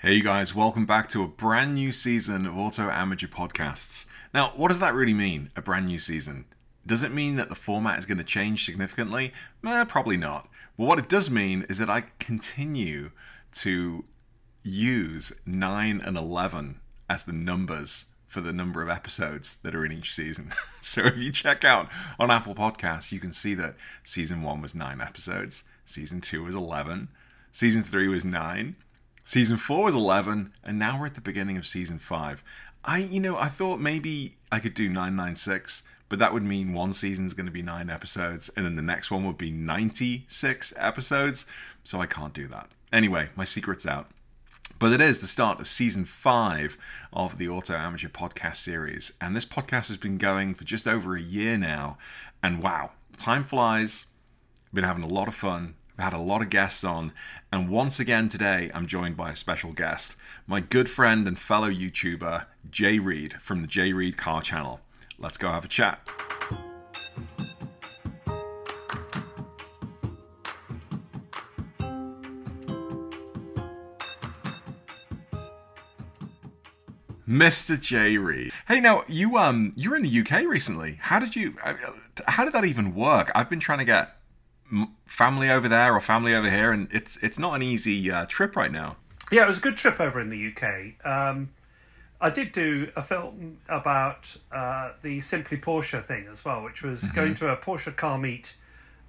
Hey, you guys, welcome back to a brand new season of Auto Amateur Podcasts. Now, what does that really mean, a brand new season? Does it mean that the format is going to change significantly? Eh, probably not. But what it does mean is that I continue to use 9 and 11 as the numbers for the number of episodes that are in each season. so if you check out on Apple Podcasts, you can see that season 1 was 9 episodes, season 2 was 11, season 3 was 9, Season 4 was 11, and now we're at the beginning of season 5. I, you know, I thought maybe I could do 996, but that would mean one season's going to be 9 episodes, and then the next one would be 96 episodes, so I can't do that. Anyway, my secret's out. But it is the start of season five of the Auto Amateur podcast series. And this podcast has been going for just over a year now. And wow, time flies. Been having a lot of fun. I've had a lot of guests on, and once again today I'm joined by a special guest, my good friend and fellow YouTuber, Jay Read from the Jay Read Car Channel. Let's go have a chat. Mr. Jay Read. Hey, now you um you're in the UK recently. How did you? uh, How did that even work? I've been trying to get family over there or family over here, and it's it's not an easy uh, trip right now. Yeah, it was a good trip over in the UK. Um, I did do a film about uh, the Simply Porsche thing as well, which was going to a Porsche car meet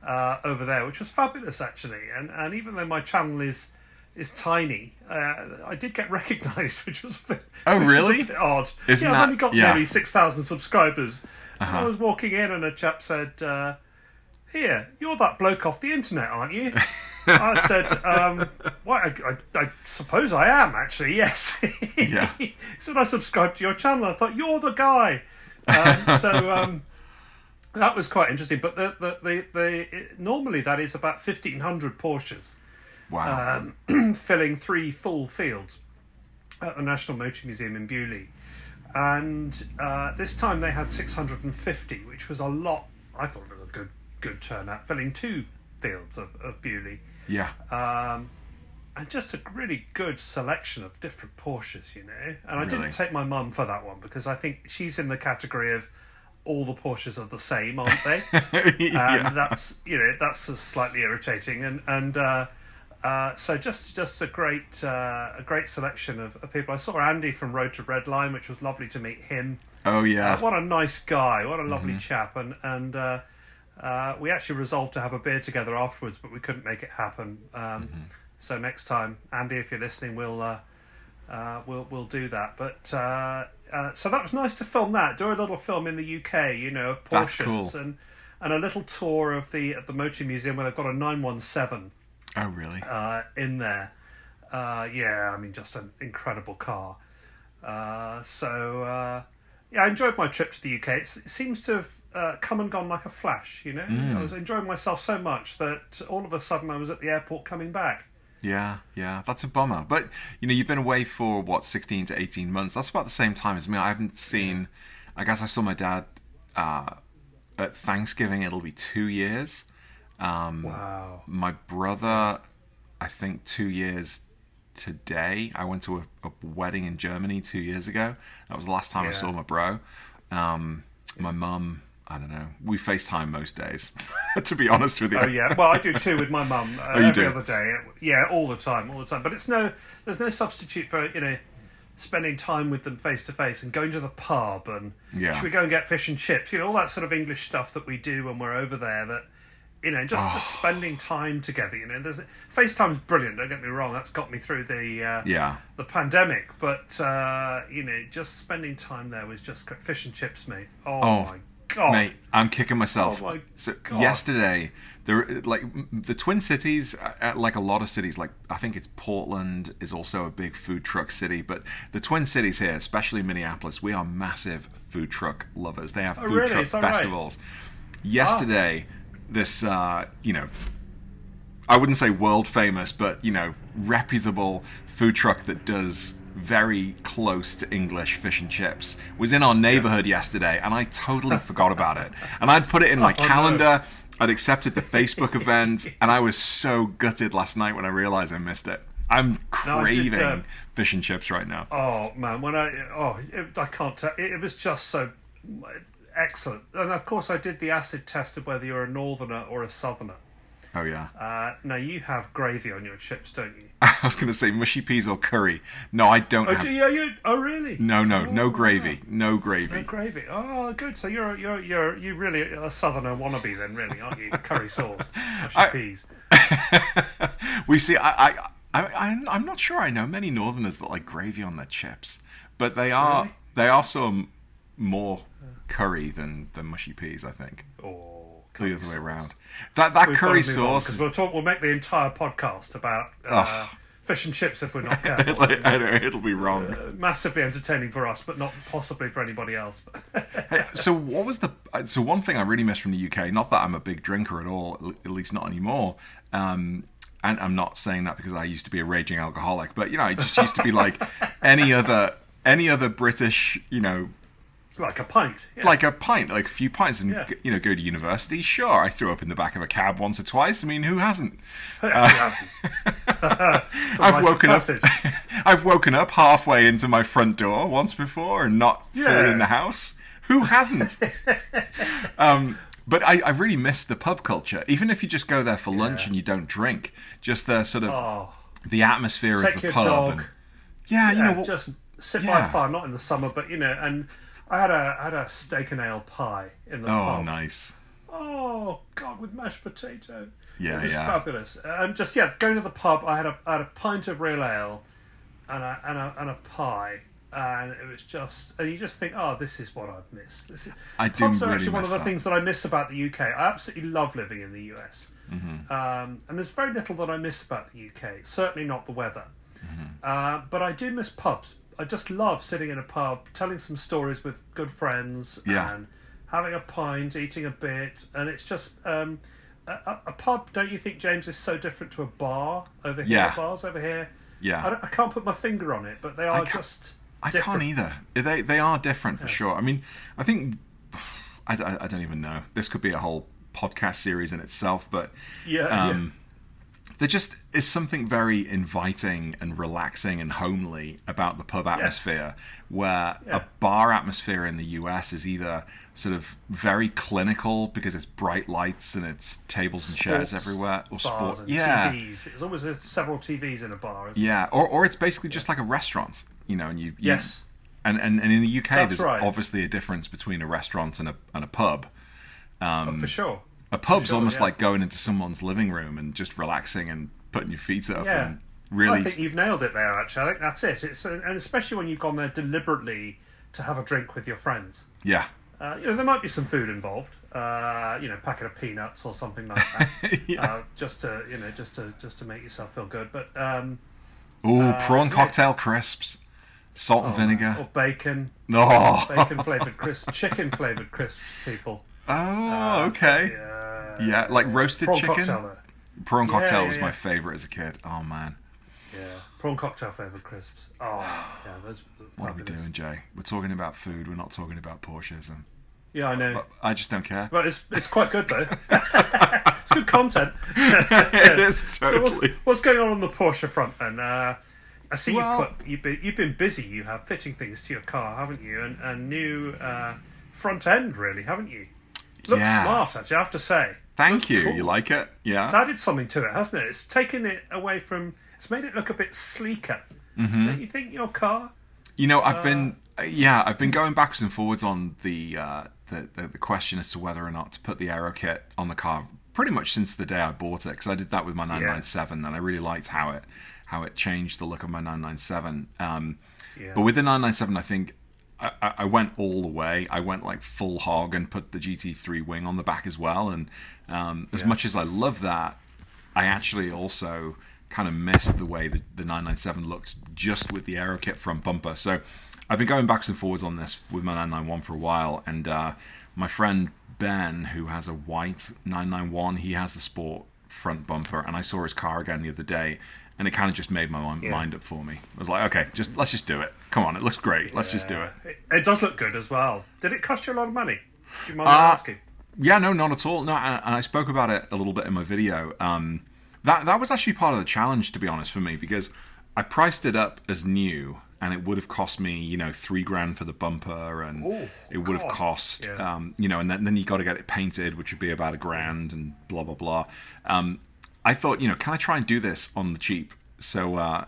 uh, over there, which was fabulous actually. And and even though my channel is is tiny, uh, I did get recognised, which was a bit, Oh, which really? bit odd. Isn't yeah, that- I've only got yeah. nearly six thousand subscribers. Uh-huh. I was walking in, and a chap said. Here, you're that bloke off the internet, aren't you? I said, um, well, I, I, I suppose I am, actually, yes. Yeah. he said, I subscribed to your channel. I thought, you're the guy. Um, so um, that was quite interesting. But the, the, the, the, it, normally that is about 1,500 Porsches Wow. um, filling three full fields at the National Motor Museum in Beaulieu. And uh, this time they had 650, which was a lot. I thought it was a good turnout, filling two fields of, of Beaulieu. yeah. Um, and just a really good selection of different Porsches, you know. And I Really? didn't take my mum for that one because I think she's in the category of all the Porsches are the same, aren't they? and yeah. that's you know that's slightly irritating and and uh, uh, so just just a great uh, a great selection of, of people. I saw Andy from Road to Red Line, which was lovely to meet him. Oh yeah. Uh, what a nice guy! What a lovely Mm-hmm. chap! And and uh, we actually resolved to have a beer together afterwards, but we couldn't make it happen. Um, Mm-hmm. So next time, Andy, if you're listening, we'll. Uh, uh, we'll we'll do that, but uh, uh, so that was nice to film that. Do a little film in the UK, you know, of That's cool. and and a little tour of the at the Motor Museum where they've got a nine one seven oh really? uh, in there. Uh, yeah, I mean, just an incredible car. Uh, so uh, yeah, I enjoyed my trip to the UK. It's, it seems to have uh, come and gone like a flash. You know, I was enjoying myself so much that all of a sudden I was at the airport coming back. Yeah, yeah, that's a bummer. But you know, you've been away for what, sixteen to eighteen months. That's about the same time as me. I haven't seen. I guess I saw my dad uh, at Thanksgiving. It'll be two years. Um, Wow. My brother, I think two years today. I went to a, a wedding in Germany two years ago. That was the last time I saw my bro. Um, my mum, I don't know. We FaceTime most days, to be honest with you. Oh yeah, well I do too with my mum uh, Oh, you every do? other day. Yeah, all the time, all the time. But it's no, there's no substitute for you know spending time with them face to face and going to the pub and Yeah. should we go and get fish and chips? You know all that sort of English stuff that we do when we're over there. That you know just just Oh. spending time together. You know, there's FaceTime's brilliant. Don't get me wrong, that's got me through the uh, Yeah. the pandemic. But uh, you know, just spending time there was just fish and chips, mate. Oh, Oh, my god, Mate, I'm kicking myself. Oh my so God. yesterday, there like the Twin Cities, uh, like a lot of cities, like I think it's Portland is also a big food truck city, but the Twin Cities here, especially Minneapolis, we are massive food truck lovers. They have food Oh, really? truck that right? festivals. Yesterday, this uh, you know, I wouldn't say world famous, but you know, reputable food truck that does very close to English fish and chips was in our neighborhood yesterday, and I totally forgot about it. And I'd put it in my Oh, no. calendar. I'd accepted the Facebook event, and I was so gutted last night when I realized I missed it. I'm No, did, craving um, fish and chips right now. Oh man, when I oh it, I can't tell. It, it was just so excellent, and of course I did the acid test of whether you're a northerner or a southerner. Oh yeah. Uh, now you have gravy on your chips, don't you? I was going to say mushy peas or curry. No, I don't Oh, have. do you, you? Oh, really? No, no, no Oh, gravy. No gravy. No gravy. gravy. Oh, good. So you're you're you're you really a southerner wannabe then, really, aren't you? Curry sauce, mushy I- peas. we see. I, I, I, I'm, I'm not sure. I know many Northerners that like gravy on their chips, but they are Really? they are some more curry than than mushy peas. I think Oh, the other way around. That that We've curry on, is. We'll talk. We'll make the entire podcast about uh, fish and chips if we're not careful. I know it'll be wrong. Massively entertaining for us, but not possibly for anybody else. Hey, so what was the so one thing I really miss from the UK? Not that I'm a big drinker at all, at least not anymore. Um, and I'm not saying that because I used to be a raging alcoholic, but you know, I just used to be like any other any other British, you know, like a pint. Yeah. like a pint, like a few pints, and Yeah. you know, go to university. Sure, I threw up in the back of a cab once or twice. I mean, who hasn't? Who hasn't? I've woken up. I've woken up halfway into my front door once before and not fully in the house. Who hasn't? um, but I, I really miss the pub culture. Even if you just go there for lunch and you don't drink, just the sort of Oh, the atmosphere take of the pub. And, yeah, you know what? just sit by a fire, not in the summer, but you know. And I had a I had a steak and ale pie in the oh, pub. nice. Oh God, with mashed potato. Yeah, it was yeah. fabulous. And just yeah, going to the pub, I had a I had a pint of real ale, and a and a, and a pie, and it was just and you just think, oh, this is what I've missed. This is, I do pubs are really actually one of the that. things that I miss about the UK. I absolutely love living in the US, Mm-hmm. um, and there's very little that I miss about the UK. Certainly not the weather, Mm-hmm. uh, but I do miss pubs. I just love sitting in a pub, telling some stories with good friends, Yeah. and having a pint, eating a bit, and it's just um, a, a, pub. Don't you think, James, is so different to a bar over here? Yeah. Bars over here. Yeah. don't, I can't put my finger on it, but they are can't- just. I different. can't either. They they are different for sure. I mean, I think I, I, I don't even know. This could be a whole podcast series in itself, but Yeah, um, there just is something very inviting and relaxing and homely about the pub atmosphere, where Yeah. a bar atmosphere in the US is either sort of very clinical because it's bright lights and it's tables and chairs everywhere, or sport, yeah, TVs. There's always several TVs in a bar. isn't yeah, or or it's basically just like a restaurant, you know, and you, you Yes. and, and and in the UK, That's there's right. obviously a difference between a restaurant and a and a pub. there? for sure. A pub's Sure, almost yeah. like going into someone's living room and just relaxing and putting your feet up Yeah. and really. I think you've nailed it there. Actually, I think that's it. It's and especially when you've gone there deliberately to have a drink with your friends. yeah, Uh, you know, there might be some food involved. Uh, you know, packet of peanuts or something like that. Yeah. uh, just to you know, just to just to make yourself feel good. But um, Ooh, prawn cocktail crisps, salt and vinegar. or bacon, Oh, bacon flavored crisps, chicken flavored crisps. People. oh, okay. Yeah. Yeah, like roasted Prawn chicken. cocktail. Though. Prawn cocktail yeah, was yeah. my favorite as a kid. Oh man, Yeah, prawn cocktail flavored crisps. Oh, yeah, those. what are we doing, Jay? We're talking about food. We're not talking about Porsches, and Yeah, I know. but I just don't care. But it's it's quite good though. it's good content. it is So what's, totally. what's going on on the Porsche front then? Uh, I see Well- you put you've been you've been busy. You have fitting things to your car, haven't you? And a new uh, front end, really, haven't you? Looks Yeah. smart, actually. I have to say. Thank you. cool. You like it? Yeah. It's added something to it, hasn't it? It's taken it away from. It's made it look a bit sleeker. Mm-hmm. Don't you think your car? You know, I've been yeah, I've been going backwards and forwards on the, uh, the the the question as to whether or not to put the aero kit on the car. Pretty much since the day I bought it, because I did that with my 997, and I really liked how it how it changed the look of my 997. Um, Yeah. But with the 997, I think I, I went all the way. I went like full hog and put the GT3 wing on the back as well. And um, as much as I love that, I actually also kind of missed the way the, the 997 looked just with the aero kit front bumper. So I've been going backwards and forwards on this with my 991 for a while. And uh, my friend Ben, who has a white 991, he has the sport front bumper. And I saw his car again the other day. And it kind of just made my mind, mind up for me. I was like, okay, just let's just do it. Come on, it looks great. Let's just do it. It, it does look good as well. Did it cost you a lot of money? Do you mind Uh, asking? Yeah, no, not at all. No, and and I spoke about it a little bit in my video. Um, That that was actually part of the challenge, to be honest, for me, because I priced it up as new, and it would have cost me, you know, three grand for the bumper, and Ooh, it would have cost, Yeah. um, you know, and then, then you got to get it painted, which would be about a grand, and blah blah blah. Um, I thought, you know, can I try and do this on the cheap? So uh,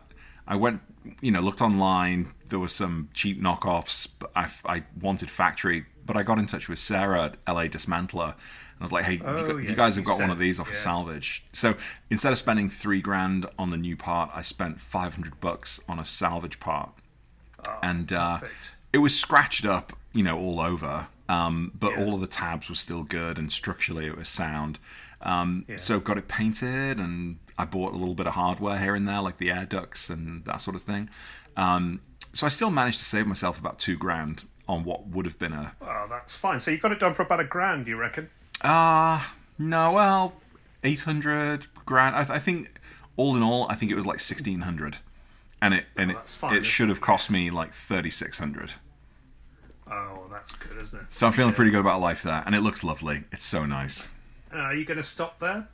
I went, you know, looked online. There were some cheap knockoffs, but I, I wanted factory. But I got in touch with Sarah at LA Dismantler, and I was like, "Hey, you, Oh, you yes, guys have got one of these off a yeah. salvage." So instead of spending three grand on the new part, I spent five hundred bucks on a salvage part, and uh, Oh, it was scratched up, you know, all over. Um, but Yeah. all of the tabs were still good, and structurally it was sound. Um, Yeah. So got it painted, and I bought a little bit of hardware here and there, like the air ducts and that sort of thing. Um, so I still managed to save myself about two grand on what would have been a Oh, that's fine. So you got it done for about a grand, you reckon? uh no, well, eight hundred grand. I, I think all in all, I think it was like sixteen hundred, and it and Oh, it, fine, it should have cost me like thirty six hundred. Oh, that's good, isn't it? So I'm feeling pretty good about life there, and it looks lovely. It's so nice. Uh, are you going to stop there?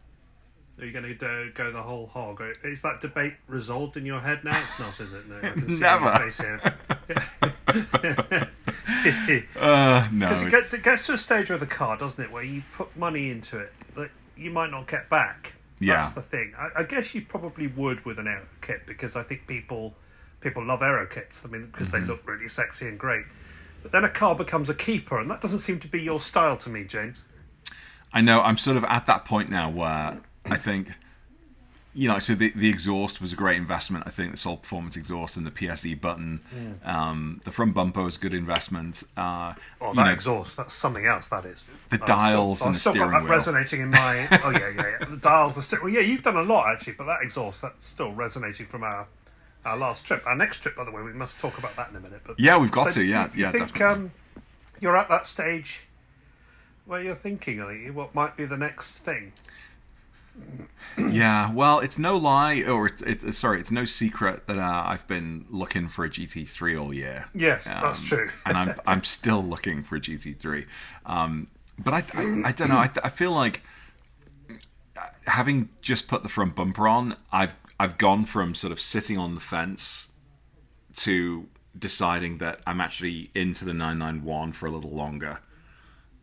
Are you going to go the whole hog? Is that debate resolved in your head now? It's not, is it? No, I can see Never. face here. Uh, no, Because it gets it gets to a stage with a car, doesn't it, where you put money into it that you might not get back. Yeah. That's the thing. I, I guess you probably would with an aero kit because I think people people love aero kits. I mean, because Mm-hmm. they look really sexy and great. But then a car becomes a keeper, and that doesn't seem to be your style to me, James. I know I'm sort of at that point now where I think, you know, so the the exhaust was a great investment. I think the Soul Performance exhaust and the PSE button, um, the front bumper was a good investment. Uh, Oh, you that know, exhaust, that's something else, that is. The I've dials still, and I've the still got steering that wheel. resonating in my... Oh, yeah, yeah, yeah. The dials, the steering... Well, yeah, you've done a lot, actually, but that exhaust, that's still resonating from our our last trip. Our next trip, by the way, we must talk about that in a minute. But Yeah, we've got So to. Yeah, you, you yeah, think, definitely. um, you're at that stage where you're thinking, what might be the next thing? Yeah, well, it's no lie, or it's it, sorry, it's no secret that uh, I've been looking for a GT3 all year. Yes, that's Um, true. and I'm I'm still looking for a GT3. Um, but I, I I don't know. I, I feel like having just put the front bumper on, I've I've gone from sort of sitting on the fence to deciding that I'm actually into the 991 for a little longer.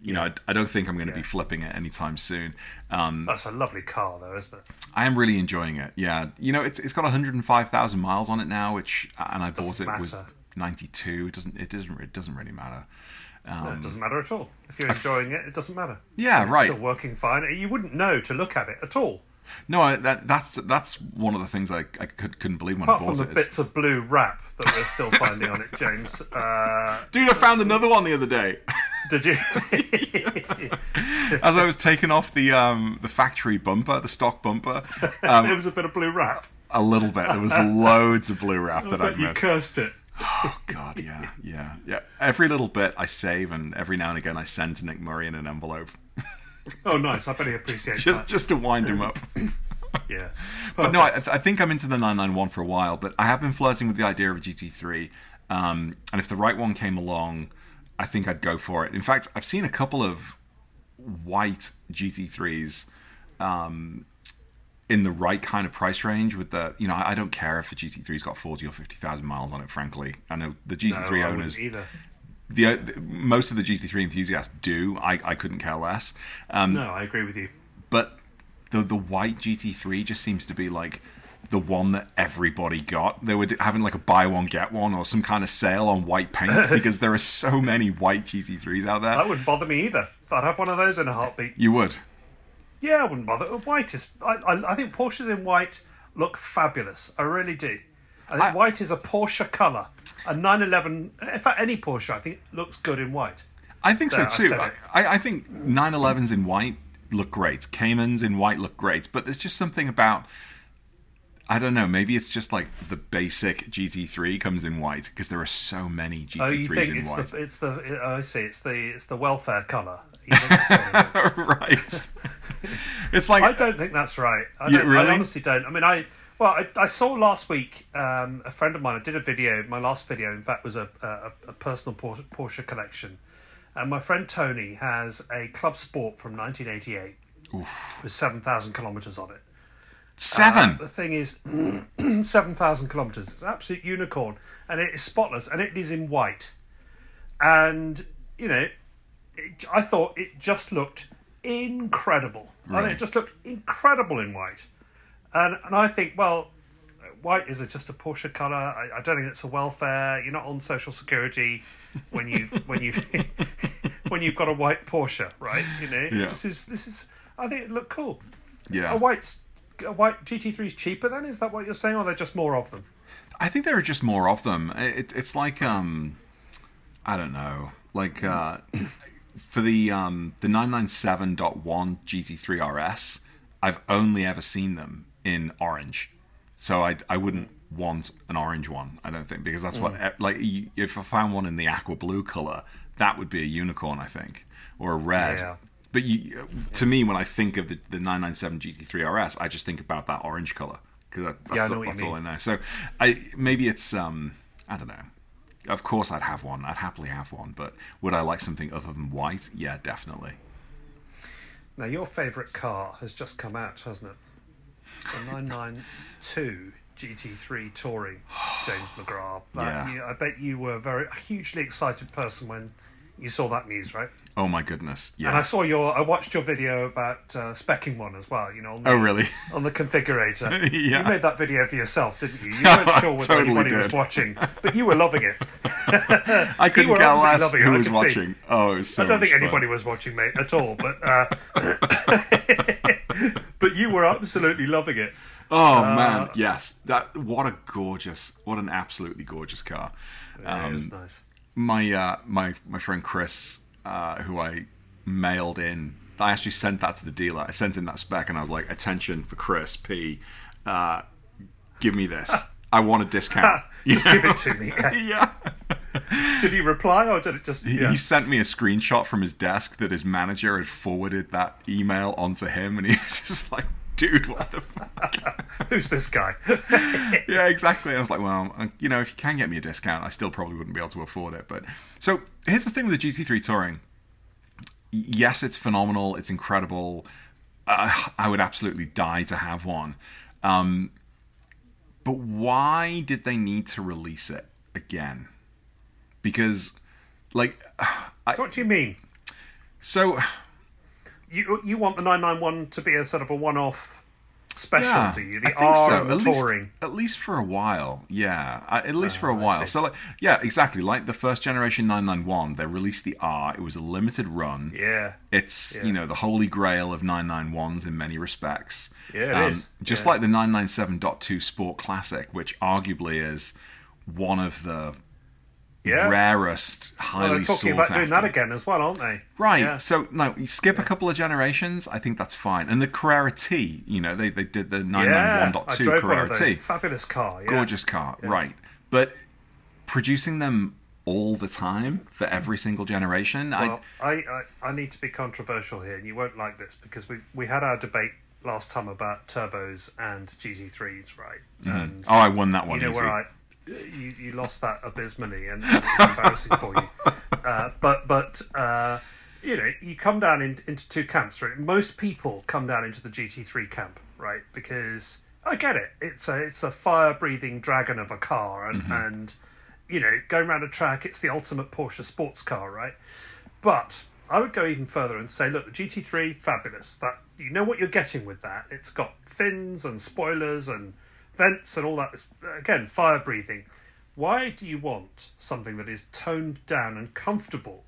You know, I, I don't think I'm going to be flipping it anytime soon. Um, That's a lovely car, though, isn't it? I am really enjoying it. Yeah, you know, it's it's got 105,000 miles on it now, which and I bought it Doesn't with 92. It doesn't it doesn't it doesn't really matter. No, it doesn't matter at all. If you're enjoying it, it doesn't matter. Yeah, It's right. still working fine. You wouldn't know to look at it at all. No, I, that that's that's one of the things I, I could, couldn't believe when Apart I from bought the it. It's- bits of blue wrap that we're still finding on it, James. Uh, Dude, I found another one the other day. did you? As I was taking off the um the factory bumper, the stock bumper, um, there was a bit of blue wrap. a little bit. There was loads of blue wrap that you missed. cursed it. Oh god, yeah, yeah, yeah. Every little bit I save, and every now and again I send to Nick Murray in an envelope, Oh, nice. I bet he appreciates just that. just to wind him up. Yeah. But no, I, I think I'm into the 991 for a while, but I have been flirting with the idea of a GT3. Um, and if the right one came along, I think I'd go for it. In fact, I've seen a couple of white GT3s um, in the right kind of price range. With the, you know, I I don't care if a GT3's got 40 or 50,000 miles on it. Frankly, I know the GT3 I wouldn't owners, either. The, uh, the most of the GT3 enthusiasts do. I, I couldn't care less. Um, No, I agree with you. but the the white GT3 just seems to be like the one that everybody got. They were having like a buy one get one or some kind of sale on white paint because there are so many white GT3s out there. That wouldn't bother me either. I'd have one of those in a heartbeat. You would. Yeah, I wouldn't bother. White is. I, I, I think Porsches in white look fabulous. I really do. I think I- white is a Porsche colour. A 911, in fact, any Porsche, I think looks good in white. I think so There, I too. I. I, I think 911s in white look great. Caymans in white look great. But there's just something about. I don't know. Maybe it's just like the basic GT3 comes in white because there are so many GT3s Oh, you think in it's white. the it's the oh, I see it's the it's the welfare colour. You think that's what it is? right. it's like I don't think that's right. I, Yeah, really? I honestly don't. I mean, I well, I, I saw last week um, a friend of mine. I did a video. My last video, in fact, was a a, a personal Porsche, Porsche collection. And my friend Tony has a Club Sport from 1988 with 7,000 kilometres on it. Seven. The thing is, seven thousand kilometers. It's an absolute unicorn, and it is spotless, and it is in white. And you know, it, I thought it just looked incredible. I mean, it just looked incredible in white. And and I think, well, white is it just a Porsche color. I, I don't think it's a welfare. You're not on social security when you when you when you've got a white Porsche, right? You know, Yeah. this is this is. I think it looked cool. yeah. A white's a white GT3 is cheaper then? Is that what you're saying, or they're there just more of them? I think there are just more of them. It, it's like um, I don't know, like uh, for the um the 997.1 GT3 RS, I've only ever seen them in orange, so I I wouldn't want an orange one. I don't think because that's what like if I found one in the aqua blue color, that would be a unicorn, I think, or a red. Yeah. But you, to me, when I think of the, the 997 GT3 RS, I just think about that orange color because that, that's, Yeah, I that's all I know. So, I maybe it's um, I don't know. Of course, I'd have one. I'd happily have one. But would I like something other than white? Yeah, definitely. Now, your favourite car has just come out, hasn't it? The 992 GT3 Touring, James McGrath. That, Yeah. you, I bet you were a very a hugely excited person when you saw that news, right? Oh my goodness. Yeah. And I saw your, I watched your video about uh, specking one as well. You know, on the, Oh really? on the configurator. Yeah. You made that video for yourself, didn't you? You weren't sure whether Totally anybody was watching, but you were loving it. I couldn't care less who I was could see. watching. Oh, it was so I don't think fun. anybody was watching, mate, at all. But uh, but you were absolutely loving it. Oh Uh, man, yes. That what a gorgeous, what an absolutely gorgeous car. Yeah, it was Um, nice. my uh, my my friend Chris, uh, who I mailed in, I actually sent that to the dealer. I sent in that spec, and I was like, "Attention for Chris P, uh, give me this. I want a discount." Just give it to me. Yeah. yeah. Did he reply or did it just? He, Yeah. he sent me a screenshot from his desk that his manager had forwarded that email onto him, and he was just like, "Dude, what the fuck?" Who's this guy? yeah, exactly. I was like, well, uh, you know, if you can get me a discount, I still probably wouldn't be able to afford it. But so here's the thing with the GT3 Touring. Yes, it's phenomenal. It's incredible. Uh, I would absolutely die to have one. Um, but why did they need to release it again? Because, like, I, what do you mean? so You you want the 991 to be a sort of a one-off special, yeah, do you? I think R so. and the At least, touring. at least for a while, yeah. At least for a Oh, while. So, like, yeah, exactly. Like the first generation 991, they released the R. It was a limited run. Yeah. It's you know the holy grail of 991s in many respects. Yeah, it um, is. Just Yeah. like the 997.2 Sport Classic, which arguably is one of the Yeah. rarest, Well, highly they're talking sought about doing that again as well, aren't they? Right. Yeah. So no, you skip a couple of generations. I think that's fine. And the Carrera T, you know, they they did the Yeah. I 991.2 Carrera. T. Fabulous car. Yeah. Gorgeous car. Right. But producing them all the time for every single generation, Well, I, I, I need to be controversial here, and you won't like this because we, we had our debate last time about turbos and GT3s, right? Mm-hmm. And I oh, I won that one you know easy. where I you, you lost that abysmally, and it was embarrassing for you. Uh, but but uh, you know you come down in, into two camps, right? Most people come down into the GT3 camp, right? Because I get it. It's a it's a fire breathing dragon of a car, and and you know going around a track, it's the ultimate Porsche sports car, right? But I would go even further and say, look, the GT3, fabulous. That you know what you're getting with that. It's got fins and spoilers and vents and all that. Again, fire breathing. Why do you want something that is toned down and comfortable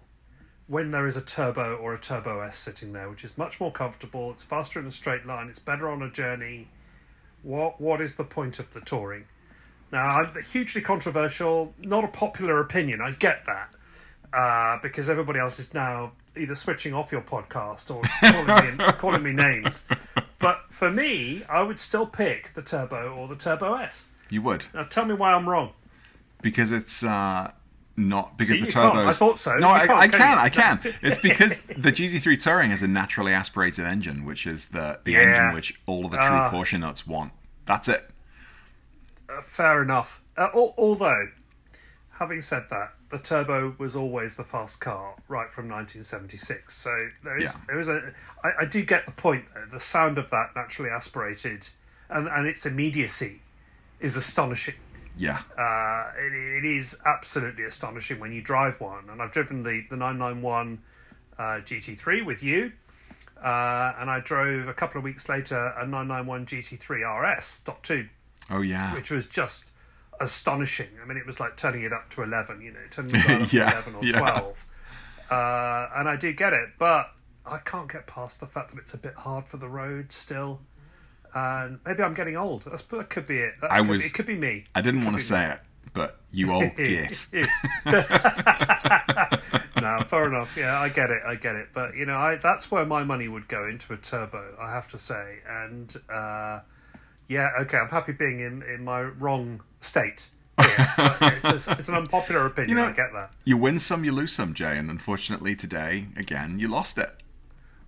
when there is a turbo or a turbo S sitting there, which is much more comfortable? It's faster in a straight line. It's better on a journey. What what is the point of the touring? Now, I'm hugely controversial, not a popular opinion. I get that uh, because everybody else is now either switching off your podcast or calling me, calling me names. But for me, I would still pick the Turbo or the Turbo S. You would Now, tell me why I'm wrong. because it's uh, not because See, the can't. I thought so. No, I, I can can. I can. It's because the GT3 Touring has a naturally aspirated engine, which is the the Yeah. engine which all of the true Ah. Porsche nuts want. That's it. Uh, fair enough. Uh, al- although, having said that, the Turbo was always the fast car right from 1976. So there is Yeah. there is a. I, I do get the point though. The sound of that naturally aspirated and and its immediacy is astonishing. Yeah. Uh, it, it is absolutely astonishing when you drive one. And I've driven the, the 991 uh, GT3 with you. Uh, and I drove a couple of weeks later a 991 GT3 RS dot two, Oh yeah. which was just astonishing. I mean, it was like turning it up to 11, you know, turning it up Yeah, to 11 or yeah. 12. Uh, and I did get it, but I can't get past the fact that it's a bit hard for the road still. And maybe I'm getting old. That's, that could be it. That I could was- Be, it could be me. I didn't want to say it, but you old git. no, fair enough. Yeah, I get it. I get it. But you know, I that's where my money would go into a turbo. I have to say, and uh, yeah, okay, I'm happy being in in my wrong state. Here, but it's, it's an unpopular opinion. You know- I get that. You win some, you lose some, Jay, and unfortunately today, again, you lost it.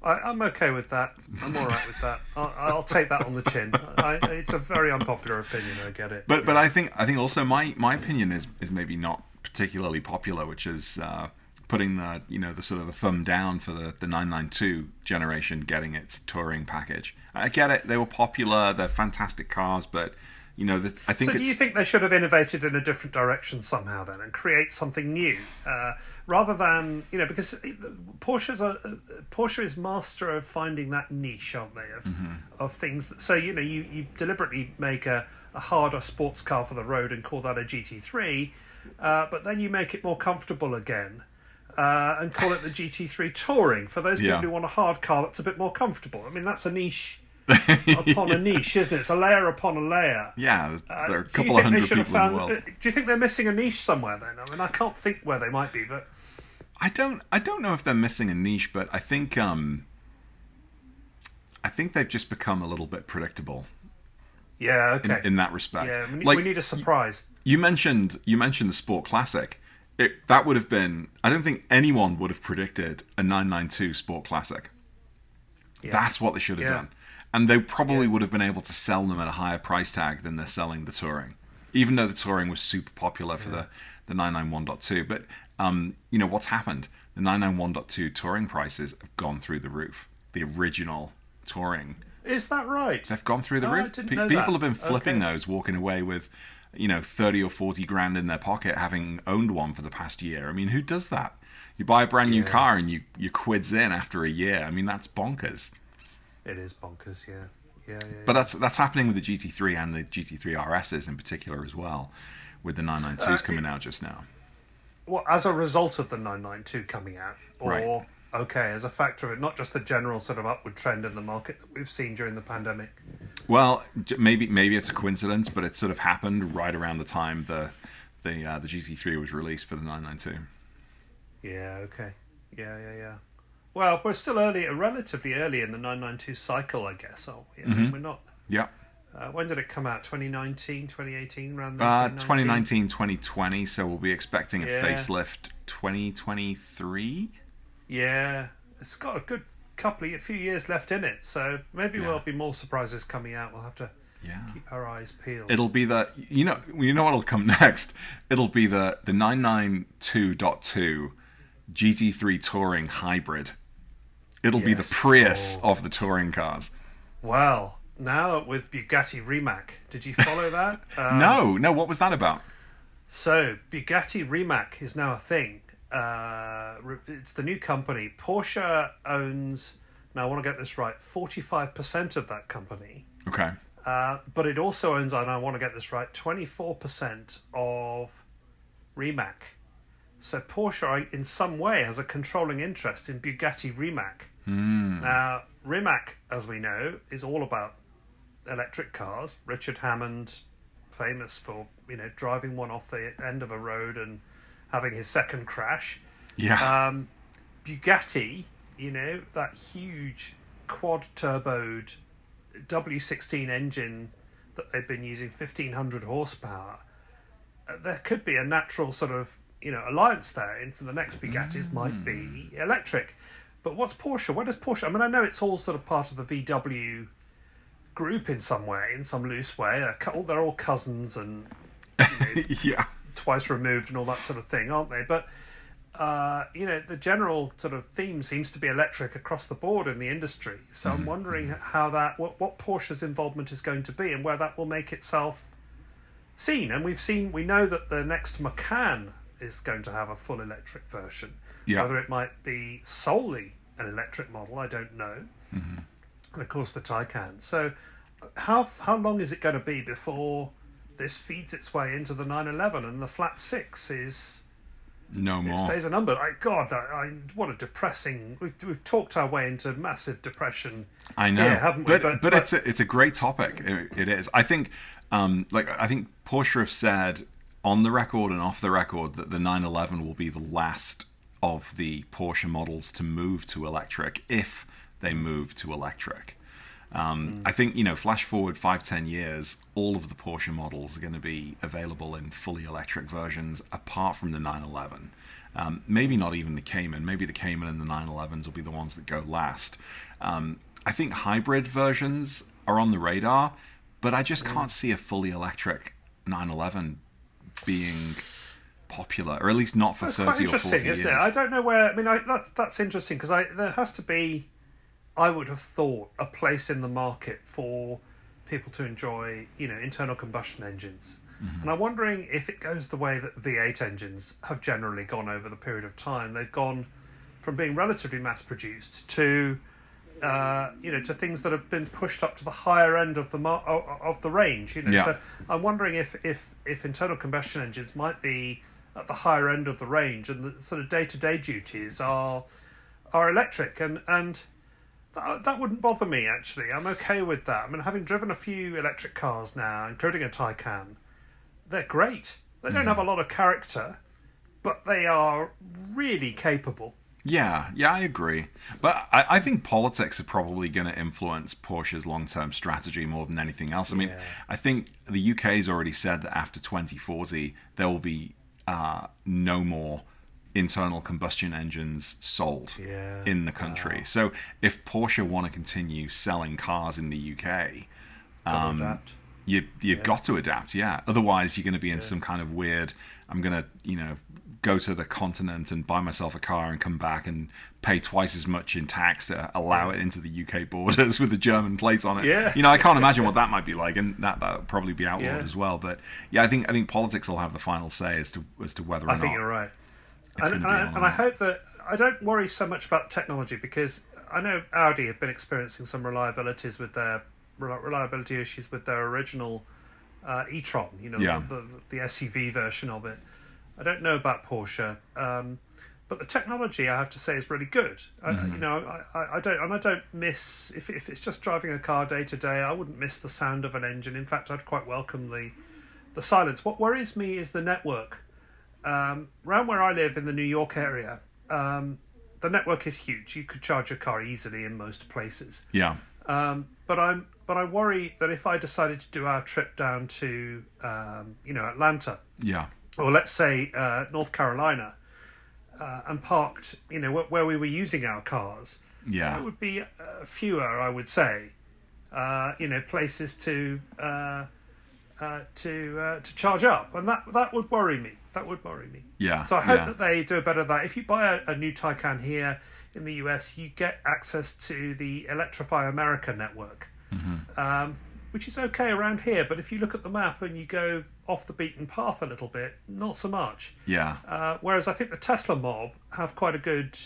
I, I'm okay with that. I'm all right with that. I'll, I'll take that on the chin. I, it's a very unpopular opinion. I get it. But but I think I think also my my opinion is is maybe not particularly popular, which is uh, putting the you know the sort of the thumb down for the the 992 generation getting its touring package. I get it; they were popular, they're fantastic cars, but you know the, I think So, do you think they should have innovated in a different direction somehow then, and create something new, uh, rather than you know because Porsche's a, Porsche is master of finding that niche, aren't they? Of, Mm-hmm. of things. That, so you know you, you deliberately make a, a harder sports car for the road and call that a GT3, uh, but then you make it more comfortable again. Uh, and call it the GT3 Touring for those Yeah. people who want a hard car that's a bit more comfortable. I mean, that's a niche upon a niche, isn't it? It's a layer upon a layer. yeah, Uh, there are a couple think of hundred people have in the world. uh, Do you think they're missing a niche somewhere then? I mean, I can't think where they might be, but I don't I don't know if they're missing a niche, but I think um I think they've just become a little bit predictable yeah, in, okay. in that respect. yeah, we need, like we need a surprise. you mentioned you mentioned the Sport Classic. It, that would have been I don't think anyone would have predicted a 992 Sport Classic. Yeah. That's what they should have Yeah. done. And they probably Yeah. would have been able to sell them at a higher price tag than they're selling the Touring. Even though the Touring was super popular for the, the 991.2. But, um, you know, what's happened? The 991.2 Touring prices have gone through the roof. The original Touring Is that right? They've gone through the I roof. Pe- people that. have been flipping Okay. those, walking away with, you know, thirty or forty grand in their pocket, having owned one for the past year. I mean, who does that? You buy a brand new car and you you quids in after a year. I mean, that's bonkers. It is bonkers, yeah. Yeah, yeah. But that's that's happening with the GT3 and the GT3 RSs in particular as well, with the 992s Uh, coming out just now. Well, as a result of the 992 coming out, or, Right. Okay, as a factor of it, not just the general sort of upward trend in the market that we've seen during the pandemic. Well, maybe maybe it's a coincidence, but it sort of happened right around the time the the uh, the GT3 was released for the 992. Yeah, okay. Yeah, yeah, yeah. Well, we're still early, relatively early in the 992 cycle, I guess, aren't we? I Mm-hmm. mean, we're not. Yeah. Uh, when did it come out? 2019, 2018, around Uh, 2019? 2019, 2020, so we'll be expecting a Yeah. facelift 2023. Yeah, it's got a good couple of a few years left in it, so maybe Yeah. there'll be more surprises coming out. We'll have to Yeah. keep our eyes peeled. It'll be the you know you know what'll come next. It'll be the the 992.2 GT3 Touring Hybrid. It'll be the Yes. Prius Oh. of the touring cars. well, now with Bugatti Rimac, did you follow that? Um, no, no, what was that about? So Bugatti Rimac is now a thing. Uh, it's the new company. Porsche owns. Now I want to get this right. Forty-five percent of that company, Okay. uh, but it also owns. And I want to get this right. Twenty-four percent of Rimac. So Porsche, in some way, has a controlling interest in Bugatti Rimac. Now Rimac, as we know, is all about electric cars. Richard Hammond, famous for you know driving one off the end of a road and having his second crash. Yeah. Um, Bugatti, you know that huge quad turboed W16 engine that they've been using, 1500 horsepower. Uh, there could be a natural sort of you know alliance there, and for the next Bugattis might be electric. But what's Porsche? Where does Porsche? I mean, I know it's all sort of part of the VW group in some way, in some loose way. They're, they're all cousins and yeah. Twice removed and all that sort of thing, aren't they? But uh, you know, the general sort of theme seems to be electric across the board in the industry. So Mm-hmm. I'm wondering how that, what, what Porsche's involvement is going to be, and where that will make itself seen. And we've seen, we know that the next Macan is going to have a full electric version. Yeah. Whether it might be solely an electric model, I don't know. Mm-hmm. And of course, the Taycan. So, how how long is it going to be before this feeds its way into the 911 and the flat six is No more. it stays a number? I, God, I, I, what a depressing. We've, we've talked our way into massive depression. I know, here, haven't we? but, But- but but- it's a, it's a great topic. It, it is. I think um, like I think Porsche have said on the record and off the record that the 911 will be the last of the Porsche models to move to electric if they move to electric. Um, I think you know, flash forward five ten years, all of the Porsche models are going to be available in fully electric versions, apart from the 911. Um, maybe not even the Cayman. Maybe the Cayman and the 911s will be the ones that go last. Um, I think hybrid versions are on the radar, but I just can't see a fully electric 911 being popular, or at least not for It's 30 quite or 40 years. I don't know where. I mean, I, that, that's interesting because there has to be, I would have thought, a place in the market for people to enjoy, you know, internal combustion engines. Mm-hmm. And I'm wondering if it goes the way that V8 engines have generally gone over the period of time. They've gone from being relatively mass produced to, uh, you know, to things that have been pushed up to the higher end of the mar- of, the range. You know, Yeah. so I'm wondering if if if internal combustion engines might be at the higher end of the range, and the sort of day to day duties are are electric, and and that, that wouldn't bother me actually. I'm okay with that. I mean, having driven a few electric cars now, including a Taycan, they're great. They don't have a lot of character, but they are really capable. Yeah, yeah, I agree. But I, I think politics are probably going to influence Porsche's long term strategy more than anything else. I mean, Yeah. I think the UK has already said that after 2040, there will be uh, no more internal combustion engines sold Yeah. in the country. So if Porsche want to continue selling cars in the UK, Um, adapt. you you've got to adapt yeah otherwise you're going to be in some kind of weird i'm going to you know go to the continent and buy myself a car and come back and pay twice as much in tax to allow it into the uk borders with the german plates on it Yeah. you know i can't imagine what that might be like and that that would probably be outlawed Yeah. as well but yeah i think i think politics will have the final say as to as to whether or I not think you're right. And, and, I, and I hope that I don't worry so much about the technology because I know Audi have been experiencing some reliabilities with their reliability issues with their original uh, e-tron. You know, Yeah. the, the SUV version of it. I don't know about Porsche, um, but the technology I have to say is really good. I, Mm-hmm. you know, I, I, I don't and I don't miss if if it's just driving a car day to day. I wouldn't miss the sound of an engine. In fact, I'd quite welcome the the silence. What worries me is the network. Um, around where I live in the New York area, um, the network is huge. You could charge your car easily in most places. yeah Um, but I'm but I worry that if I decided to do our trip down to um, you know Atlanta yeah or let's say uh, North Carolina uh, and parked you know where, where we were using our cars, yeah it would be uh, fewer, I would say. Uh, you know, places to uh, to uh, to charge up, and that that would worry me. That would worry me. yeah So I hope yeah. that they do a better that. If you buy a, a new Taycan here in the US, you get access to the Electrify America network, Mm-hmm. um, which is okay around here. But if you look at the map and you go off the beaten path a little bit, not so much. yeah Uh, whereas I think the Tesla mob have quite a good,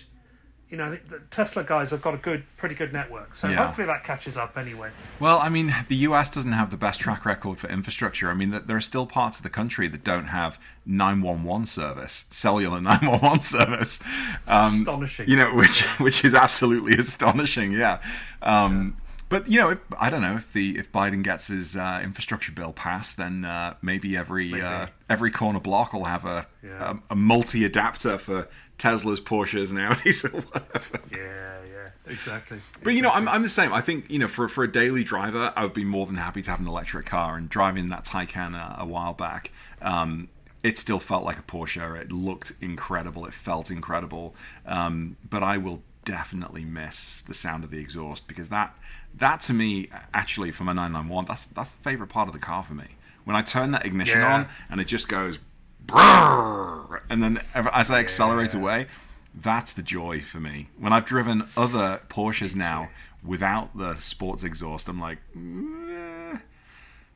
you know, the Tesla guys have got a good, pretty good network. So Yeah. hopefully that catches up anyway. Well, I mean, the US doesn't have the best track record for infrastructure. I mean, th- there are still parts of the country that don't have 911 service, cellular 911 service. Um, Astonishing. You know, which which is absolutely astonishing. Yeah. Um, But you know, if, I don't know if the if Biden gets his uh, infrastructure bill passed, then uh, maybe every Uh, every corner block will have a Yeah. a, a multi adapter for Teslas, Porsches, and Audis or whatever. Yeah, yeah, exactly. But you know, I'm, I'm the same. I think you know, for for a daily driver, I would be more than happy to have an electric car. And driving that Taycan a, a while back, um, it still felt like a Porsche. It looked incredible. It felt incredible. Um, but I will definitely miss the sound of the exhaust because that that to me, actually, for my 991, that's that's the favorite part of the car for me. When I turn that ignition Yeah. on and it just goes. Brrr, and then as I accelerate away, that's the joy for me. When I've driven other Porsches now without the sports exhaust, I'm like, eh,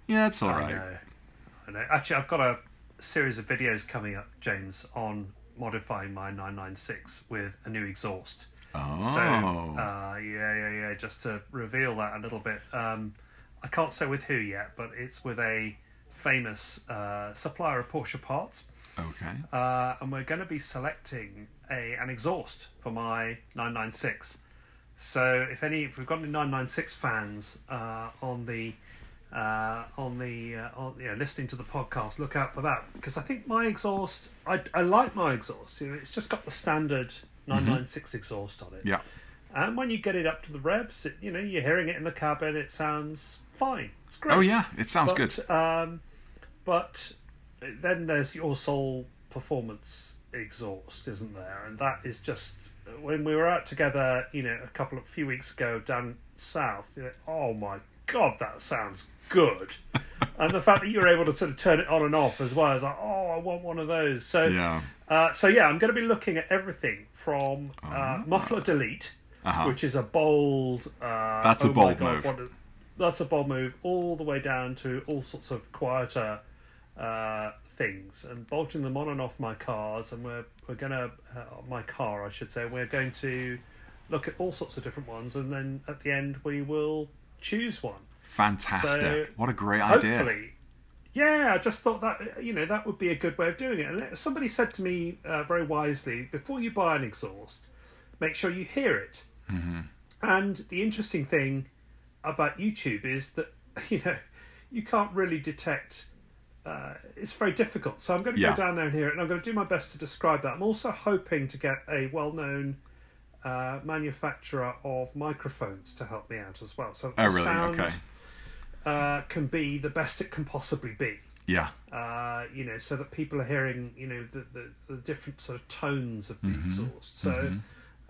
yeah, it's all I right. know. I know. Actually, I've got a series of videos coming up, James, on modifying my 996 with a new exhaust. Oh, So, uh, yeah, yeah, yeah. Just to reveal that a little bit, um, I can't say with who yet, but it's with a famous uh, supplier of Porsche parts, okay. uh, and we're going to be selecting a an exhaust for my 996. So, if any, if we've got any 996 fans uh, on the uh, on the uh, on, you know, listening to the podcast, look out for that because I think my exhaust, I, I like my exhaust. You know, it's just got the standard 996 exhaust on it. Yeah. And when you get it up to the revs, it, you know, you're hearing it in the cabin, it sounds fine. It's great. Oh yeah, it sounds but, good. Um, but then there's your Soul Performance exhaust, isn't there? And that is just when we were out together, you know, a couple of few weeks ago down south. Oh my god, that sounds good. and the fact that you're able to sort of turn it on and off as well is like, oh, I want one of those. So Yeah. uh, so yeah, I'm going to be looking at everything from uh, Ah. muffler delete, Uh-huh. which is a bold. Uh, That's a oh my bold God, move. a- that's a bold move, all the way down to all sorts of quieter uh, things, and bolting them on and off my cars. And we're we're to uh, my car, I should say. We're going to look at all sorts of different ones, and then at the end we will choose one. Fantastic. So, what a great idea. Hopefully, yeah, I just thought that you know that would be a good way of doing it. And somebody said to me uh, very wisely, before you buy an exhaust, make sure you hear it. Mm-hmm. And the interesting thing about YouTube is that you know you can't really detect. Uh, it's very difficult. So I'm going to Yeah. go down there and hear it, and I'm going to do my best to describe that. I'm also hoping to get a well-known uh, manufacturer of microphones to help me out as well. So Oh the really? sound Okay. uh, can be the best it can possibly be. Yeah. Uh, you know, so that people are hearing, you know, the, the, the different sort of tones of the Mm-hmm. exhaust. So,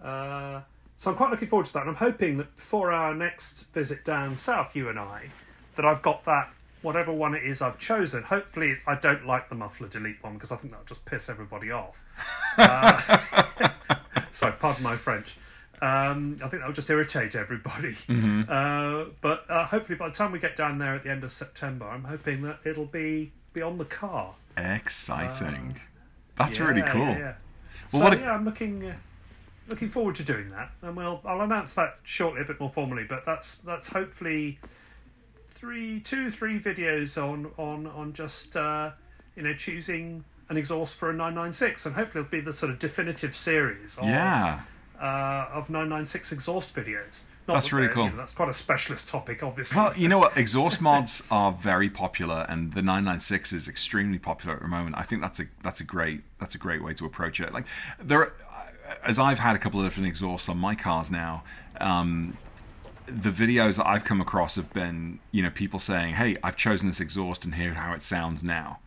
uh, so I'm quite looking forward to that. And I'm hoping that before our next visit down south, you and I, that I've got that whatever one it is I've chosen. Hopefully, I don't like the muffler delete one because I think that'll just piss everybody off. Uh, sorry, pardon my French. Um, I think that will just irritate everybody. Uh, but uh, hopefully, by the time we get down there at the end of September, I'm hoping that it'll be be on the car. Exciting. That's Yeah, really cool. Yeah, yeah. Well, so what a- yeah, I'm looking uh, looking forward to doing that, and we'll I'll announce that shortly a bit more formally. But that's that's hopefully three, two, three videos on on on just uh, you know choosing an exhaust for a 996, and hopefully it'll be the sort of definitive series. Of, Yeah. uh, of 996 exhaust videos. Not That's really cool. you know, that's quite a specialist topic, obviously. Well, you know what? Exhaust mods are very popular, and the 996 is extremely popular at the moment. I think that's a that's a great that's a great way to approach it. Like there, are, as I've had a couple of different exhausts on my cars now. Um, the videos that I've come across have been, you know, people saying, "Hey, I've chosen this exhaust, and here's how it sounds now."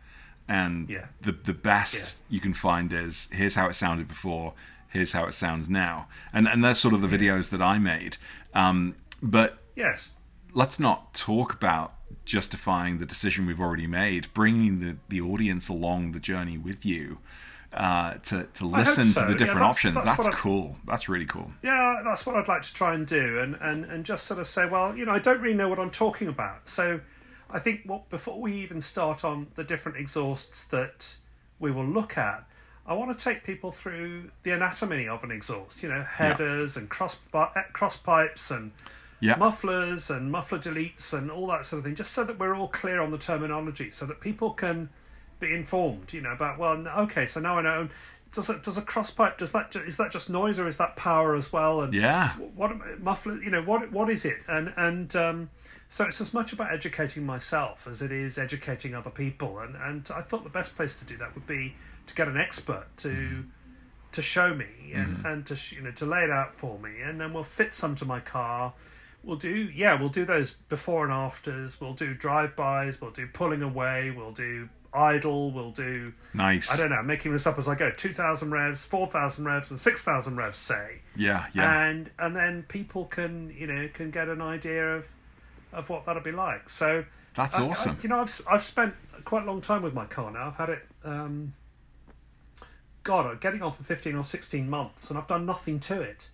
And Yeah. the the best you can find is here's how it sounded before, here's how it sounds now, and and that's sort of the videos that I made. Um, but yes. let's not talk about justifying the decision we've already made, bringing the, the audience along the journey with you uh, to, to listen so. to the Yeah, different that's- options. that's That's, what I- cool. That's really cool. Yeah, that's what I'd like to try and do, and, and, and just sort of say, well, you know, I don't really know what I'm talking about. So I think what before we even start on the different exhausts that we will look at, I want to take people through the anatomy of an exhaust. You know, headers and cross eh, cross pipes and Yeah. mufflers and muffler deletes and all that sort of thing, just so that we're all clear on the terminology, so that people can be informed. You know about well, okay, so now I know. Does a, does a cross pipe does that is that just noise or is that power as well? And Yeah. what muffler you know what what is it and and um, so it's as much about educating myself as it is educating other people and and I thought the best place to do that would be to get an expert to to show me and and to you know to lay it out for me and then we'll fit some to my car we'll do yeah we'll do those before and afters we'll do drive-bys we'll do pulling away we'll do idle we'll do Nice. I don't know making this up as I go 2000 revs 4000 revs and 6000 revs say Yeah, yeah. and and then people can you know can get an idea of of what that'll be like. So That's I- I- awesome. you know, I've I've spent quite a long time with my car now. I've had it. Um, God, getting on for 15 or 16 months and I've done nothing to it.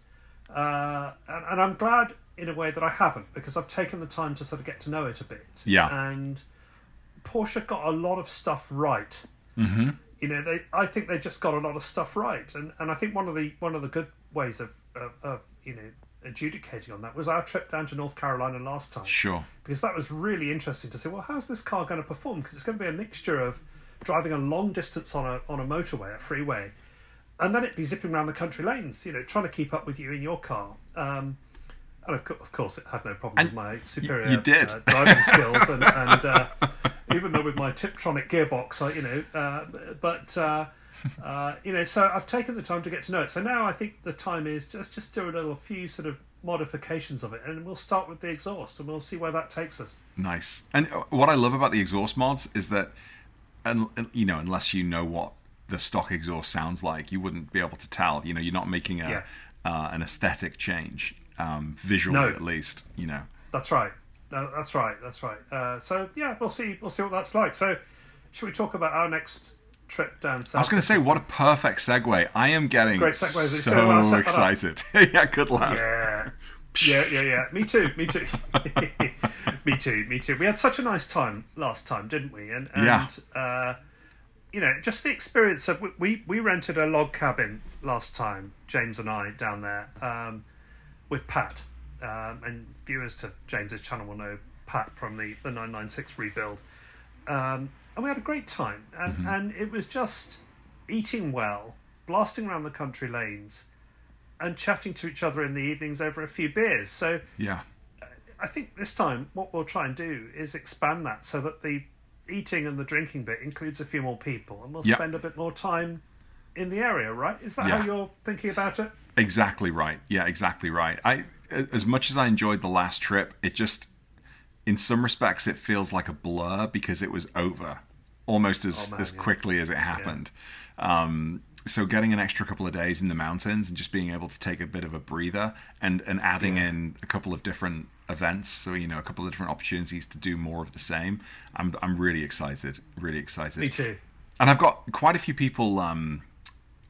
Uh, and, and I'm glad in a way that I haven't because I've taken the time to sort of get to know it a bit. Yeah. And Porsche got a lot of stuff right. Mm-hmm. You know, they I think they just got a lot of stuff right, and and I think one of the one of the good ways of of, of you know adjudicating on that was our trip down to North Carolina last time Sure. because that was really interesting to see. Well, how's this car going to perform? Because it's going to be a mixture of driving a long distance on a on a motorway, a freeway, and then it'd be zipping around the country lanes. You know, trying to keep up with you in your car. Um, and of, co- of course, it had no problem And with my superior you did. Uh, driving skills, and, and uh, even though with my Tiptronic gearbox, I, you know, uh, but. Uh, uh, you know, so I've taken the time to get to know it. So now I think the time is just just do a little few sort of modifications of it, and we'll start with the exhaust, and we'll see where that takes us. Nice. And uh, what I love about the exhaust mods is that, and you know, unless you know what the stock exhaust sounds like, you wouldn't be able to tell. You know, you're not making a Yeah. uh, an aesthetic change, um, visually No. at least. You know. That's right. No, that's right. That's right. Uh, so yeah, we'll see. We'll see what that's like. So, should we talk about our next trip down south? I was going to say, what a perfect segue. I am getting Great segue. So so I'll set that up. excited. yeah, good lad. Yeah. Yeah, yeah, yeah. Me too. Me too. me too. Me too. We had such a nice time last time, didn't we? And and Yeah. uh, you know, just the experience of we we rented a log cabin last time, James and I down there um, with Pat. Um, and viewers to James's channel will know Pat from the the nine nine six rebuild. Um, and we had a great time, and and it was just eating well, blasting around the country lanes and chatting to each other in the evenings over a few beers. So Yeah. I think this time what we'll try and do is expand that so that the eating and the drinking bit includes a few more people and we'll Yep. spend a bit more time in the area, right? Is that Yeah. how you're thinking about it? Exactly right. Yeah, exactly right. I as much as I enjoyed the last trip, it just in some respects it feels like a blur because it was over almost as Oh, man, as yeah. quickly as it happened. Um, so getting an extra couple of days in the mountains and just being able to take a bit of a breather and and adding Yeah. in a couple of different events, so you know a couple of different opportunities to do more of the same. I'm I'm really excited, really excited Me too. and I've got quite a few people. Um,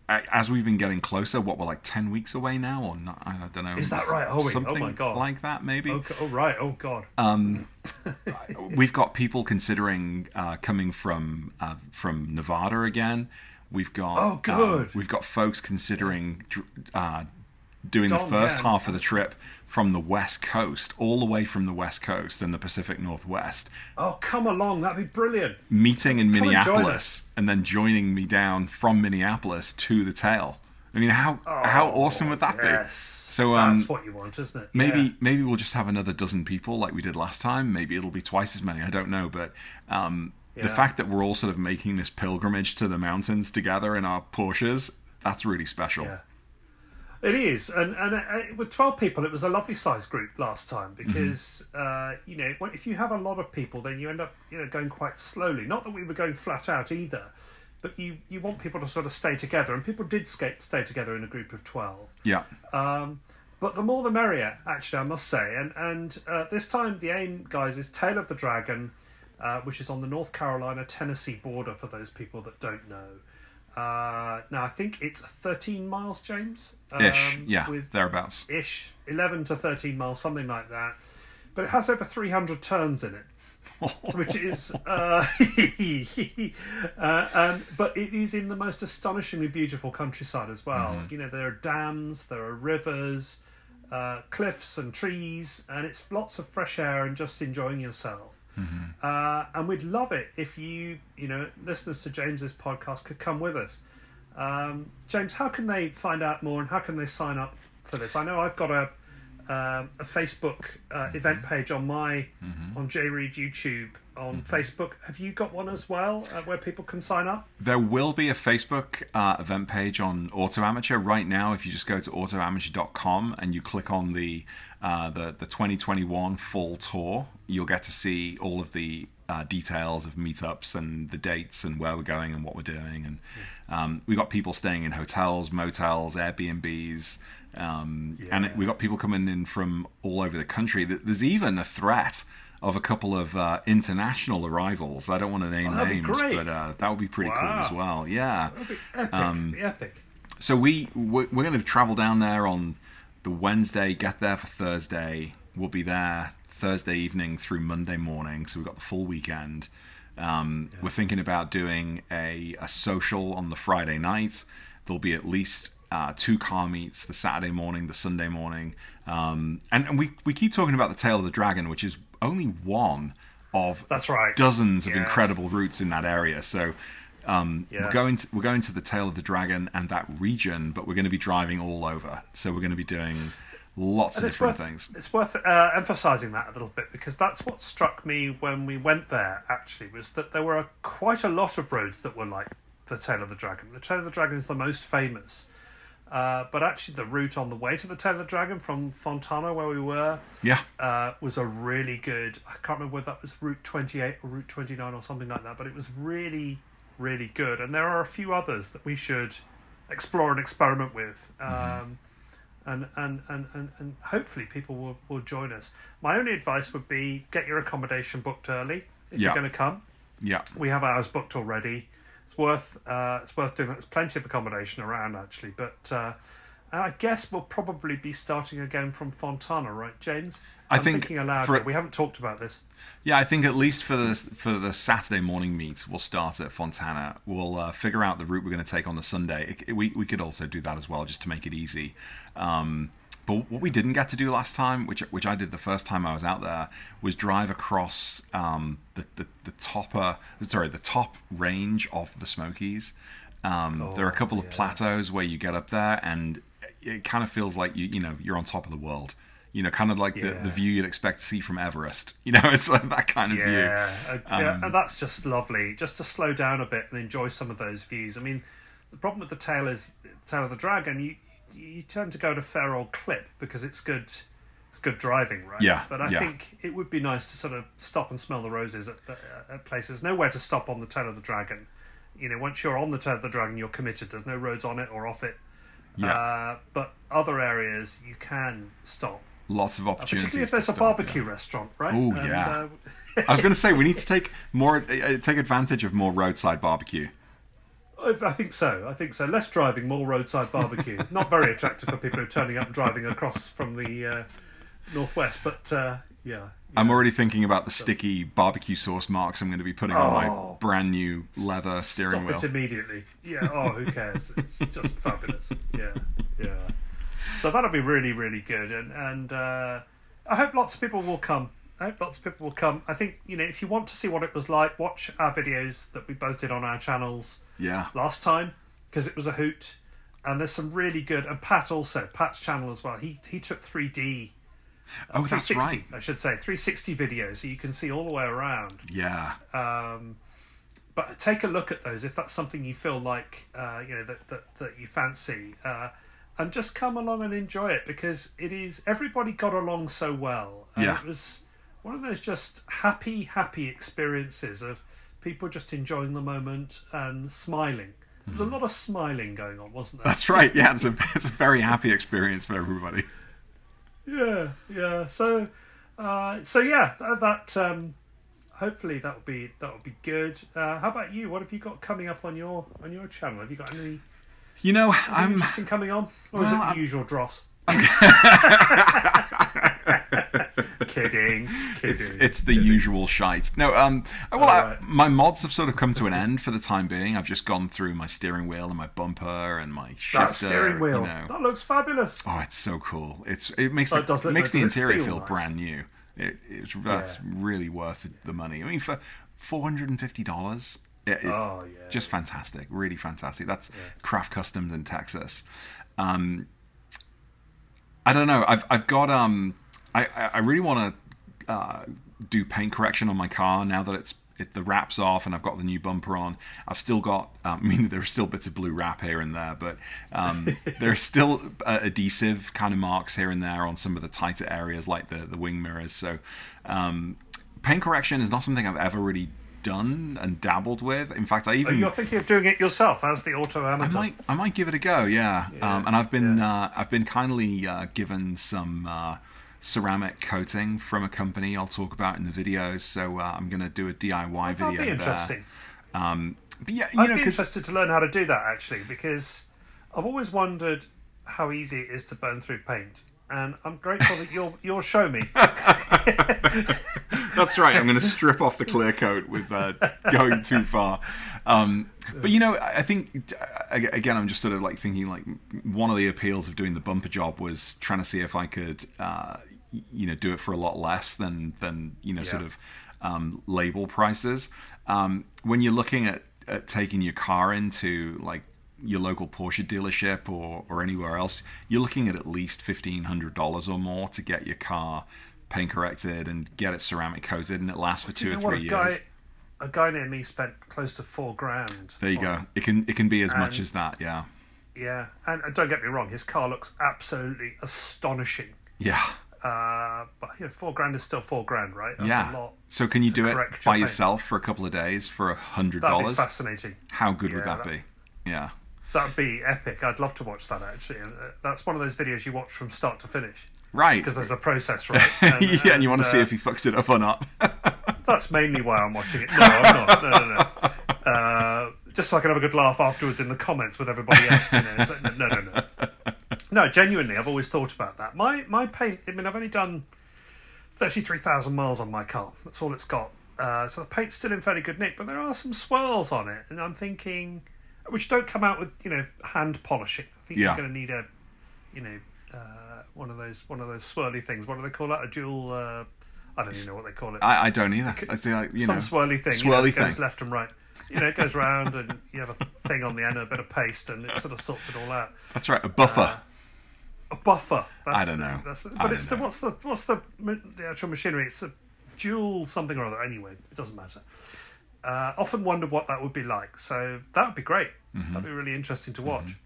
as we've been getting closer, what we're like ten weeks away now, or not? I don't know. Is that right? Are we? Oh my God. like that, maybe. Oh, oh right. Oh God. We've got people considering uh, coming from uh, from Nevada again. We've got Oh, good. um, we've got folks considering doing the first yeah. half of the trip from the west coast, all the way from the west coast and the Pacific Northwest, oh, come along. That'd be brilliant. meeting in Come Minneapolis and then joining me down from Minneapolis to the tail. I mean, how how awesome would that Oh, Yes. be? So um, That's what you want, isn't it? maybe Yeah. maybe we'll just have another dozen people like we did last time. Maybe it'll be twice as many. I don't know, but um, the fact that we're all sort of making this pilgrimage to the mountains together in our Porsches, that's really special. Yeah. It is, and and uh, with twelve people, it was a lovely sized group last time because uh, you know if you have a lot of people, then you end up you know going quite slowly. Not that we were going flat out either, but you you want people to sort of stay together, and people did skate, stay together in a group of twelve. Yeah. Um, but the more the merrier, actually, I must say. And and uh, this time the aim, guys, is Tail of the Dragon, uh, which is on the North Carolina Tennessee border. For those people that don't know, uh, now I think it's 13 miles, James. Ish. um, yeah. with thereabouts. ish 11 to 13 miles, something like that. But it has over 300 turns in it which is uh, uh, and, but it is in the most astonishingly beautiful countryside as well you know there are dams there are rivers uh, cliffs and trees and it's lots of fresh air and just enjoying yourself uh, and we'd love it if you you know listeners to james's podcast could come with us um, james how can they find out more and how can they sign up for this i know i've got a um, a Facebook uh, event page on my on Jay Read YouTube on Facebook. Have you got one as well uh, where people can sign up? There will be a Facebook uh, event page on Auto Amateur right now. If you just go to autoamateur.com and you click on the uh, the the 2021 full tour, you'll get to see all of the uh, details of meetups and the dates and where we're going and what we're doing. And um, we got people staying in hotels, motels, Airbnbs. Um, And Yeah. we got people coming in from all over the country. There's even a threat of a couple of uh, international arrivals. I don't want to name Oh, names, but uh, that would be pretty cool as well. Yeah. Epic. Um, epic. So we we're, we're going to travel down there on the Wednesday, get there for Thursday. We'll be there Thursday evening through Monday morning. So we've got the full weekend. Um, We're thinking about doing a, a social on the Friday night. There'll be at least uh, two car meets the Saturday morning, the Sunday morning, um, and, and we we keep talking about the Tail of the Dragon, which is only one of That's right. dozens of incredible routes in that area. So um, Yeah. we're going to we're going to the Tail of the Dragon and that region, but we're going to be driving all over. So we're going to be doing lots of And it's different worth, things. It's worth uh, emphasising that a little bit because that's what struck me when we went there. Actually, was that there were quite a lot of roads that were like the Tail of the Dragon. The Tail of the Dragon is the most famous, uh, but actually the route on the way to the Tail of the Dragon from Fontana, where we were, Yeah, uh, was a really good. I can't remember whether that was Route Twenty Eight or Route Twenty Nine or something like that, but it was really, really good. And there are a few others that we should explore and experiment with. Um, and, and, and, and, and hopefully people will, will join us. My only advice would be get your accommodation booked early if Yeah. you're going to come. yeah, We have ours booked already. It's worth uh, it's worth doing that. There's plenty of accommodation around actually, but uh, and I guess we'll probably be starting again from Fontana, right, James? I I'm think thinking aloud. for-. We haven't talked about this. Yeah. I think at least for the for the Saturday morning meet, we'll start at Fontana. We'll uh, figure out the route we're going to take on the Sunday. It- we we could also do that as well, just to make it easy. Um, but what we didn't get to do last time, which which I did the first time I was out there, was drive across um, the, the the topper, sorry, the top range of the Smokies. Um, there are a couple of plateaus where you get up there, and it kind of feels like you you know you're on top of the world. You know, kind of like the, Yeah. the view you'd expect to see from Everest. You know, it's like that kind of view. Yeah, uh, yeah, Um, and that's just lovely. Just to slow down a bit and enjoy some of those views. I mean, the problem with the tail is tail of the dragon. You you tend to go a fair old clip because it's good. It's good driving, right? Yeah, But I yeah. think it would be nice to sort of stop and smell the roses at, the, at places. Nowhere to stop on the tail of the dragon. You know, once you're on the tail of the dragon, you're committed. There's no roads on it or off it. Yeah. Uh, but other areas you can stop, Lots of opportunities. particularly if there's a barbecue yeah. restaurant, right? And, yeah. uh, I was going to say we need to take more, uh, take advantage of more roadside barbecue. I think so. I think so. Less driving, more roadside barbecue. Not very attractive for people who are turning up and driving across from the uh, northwest, but uh, yeah. I'm already thinking about the sticky barbecue sauce marks I'm going to be putting on my Oh. brand new leather steering Stop wheel. it immediately. Yeah. Oh, who cares? It's just fabulous. Yeah. Yeah. So that'll be really, really good, and and uh, I hope lots of people will come. I hope lots of people will come. I think you know if you want to see what it was like, watch our videos that we both did on our channels. Yeah, last time because it was a hoot. And there's some really good, and Pat also, Pat's channel as well. He he took 3D, oh, that's 360, right. I should say, 360 videos, so you can see all the way around. Yeah, Um, but take a look at those if that's something you feel like uh, you know that that, that you fancy, uh, and just come along and enjoy it because it is everybody got along so well. And Yeah. it was one of those just happy, happy experiences of people just enjoying the moment and smiling. There was a lot of smiling going on, wasn't there? Mm-hmm. that's right. Yeah, it's a it's a very happy experience for everybody. Yeah, yeah. So, uh, so yeah, that, that um, hopefully that will be that will be good. Uh, how about you? What have you got coming up on your on your channel? Have you got any You know, anything I'm interesting coming on, or is it the I'm- usual dross? kidding, kidding. it's it's the usual shite. No, um, well, I, my mods have sort of come to an end for the time being. I've just gone through my steering wheel and my bumper and my shifter. that steering wheel You know. that looks fabulous. Oh, it's so cool! It's it makes the, it makes nice. the interior feel feel, nice? brand new. It, it's that's Yeah. really worth the money. I mean, for four hundred and fifty dollars, it, Oh yeah, just fantastic, really fantastic. That's craft customs in Texas. Um, I don't know. I've I've got um. I I really want to uh, do paint correction on my car now that it's it, the wrap's off and I've got the new bumper on. I've still got. Um, I mean, there are still bits of blue wrap here and there, but um, are still uh, adhesive kind of marks here and there on some of the tighter areas, like the the wing mirrors. So, um, paint correction is not something I've ever really done and dabbled with. In fact, I Oh, even you're thinking of doing it yourself as the auto amateur. I might, I might give it a go. Yeah, Yeah, um, and I've been, yeah. uh, I've been kindly uh, given some, uh, ceramic coating from a company I'll talk about in the videos. So uh, I'm going to do a DIY That'd video be interesting. Um, but yeah, you I'd know, be interested to learn how to do that actually, because I've always wondered how easy it is to burn through paint, and I'm grateful that you'll you'll show me. That's right. I'm going to strip off the clear coat with uh, going too far. Um, but you know, I think uh, again, I'm just sort of like thinking like one of the appeals of doing the bumper job was trying to see if I could, uh, you know, do it for a lot less than than you know, sort of um, label prices. Um, when you're looking at, at taking your car into like your local Porsche dealership or, or anywhere else, you're looking at at least fifteen hundred dollars or more to get your car paint corrected and get it ceramic coated, and it lasts for two You or know what, three a years. guy, a guy near me spent close to four grand. There you on go. it. Can it can be as much as that. Yeah, Yeah, and, and don't get me wrong, his car looks absolutely astonishing. yeah, Uh, but you know, four grand is still four grand, right? That's a yeah. lot. So can you do it by paint. yourself for a couple of days for a hundred dollars? fascinating. How good would that that- be? Yeah. That'd be epic. I'd love to watch that actually. Uh, that's one of those videos you watch from start to finish Right. because there's a process, right? And, yeah, and you want to see uh, if he fucks it up or not. That's mainly why I'm watching it. No, I'm not. No, no, no. Uh, just so I can have a good laugh afterwards in the comments with everybody else. You know. Like, no, no, no. No, genuinely, I've always thought about that. My my paint. I mean, I've only done thirty three thousand miles on my car. That's all it's got. Uh, so the paint's still in fairly good nick, but there are some swirls on it, and I'm thinking, which don't come out with you know hand polishing. I think Yeah. you're going to need a, you know, uh, one of those one of those swirly things. What do they call that? A dual. Uh, I don't even know what they call it I, I don't either. I say like you some know, swirly thing. you know, swirly that goes thing. left and right. You know, it goes round, and you have a thing on the end, and a bit of paste, and it sort of sorts it all out. That's right, a buffer. A buffer. That's I don't the- know. That's the, but it's the what's the what's the the actual machinery? It's a dual something or other. Anyway, it doesn't matter. Uh, often wondered what that would be like. So that would be great. That'd be really interesting to watch.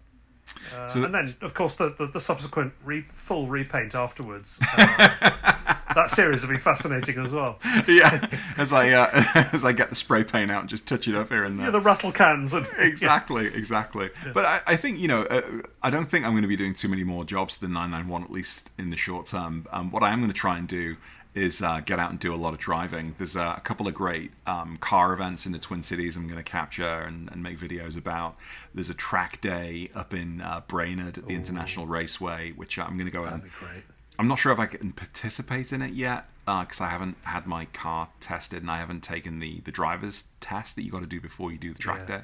Uh. So and then, of course, the the, the subsequent re- full repaint afterwards. Uh, that series will be fascinating as well. yeah, as I uh, as I get the spray paint out and just touch it up here and there. Yeah, the rattle cans and exactly, exactly. But I, I think you know, uh, I don't think I'm going to be doing too many more jobs than 991 at least in the short term. Um, what I am going to try and do is uh, get out and do a lot of driving. There's uh, a couple of great um, car events in the Twin Cities I'm going to capture and, and make videos about. There's a track day up in uh, Brainerd at the International Raceway, which I'm going to go and That'd be great. I'm not sure if I can participate in it yet because I haven't had my car tested and I haven't taken the the driver's test that you got to do before you do the track Yeah. day,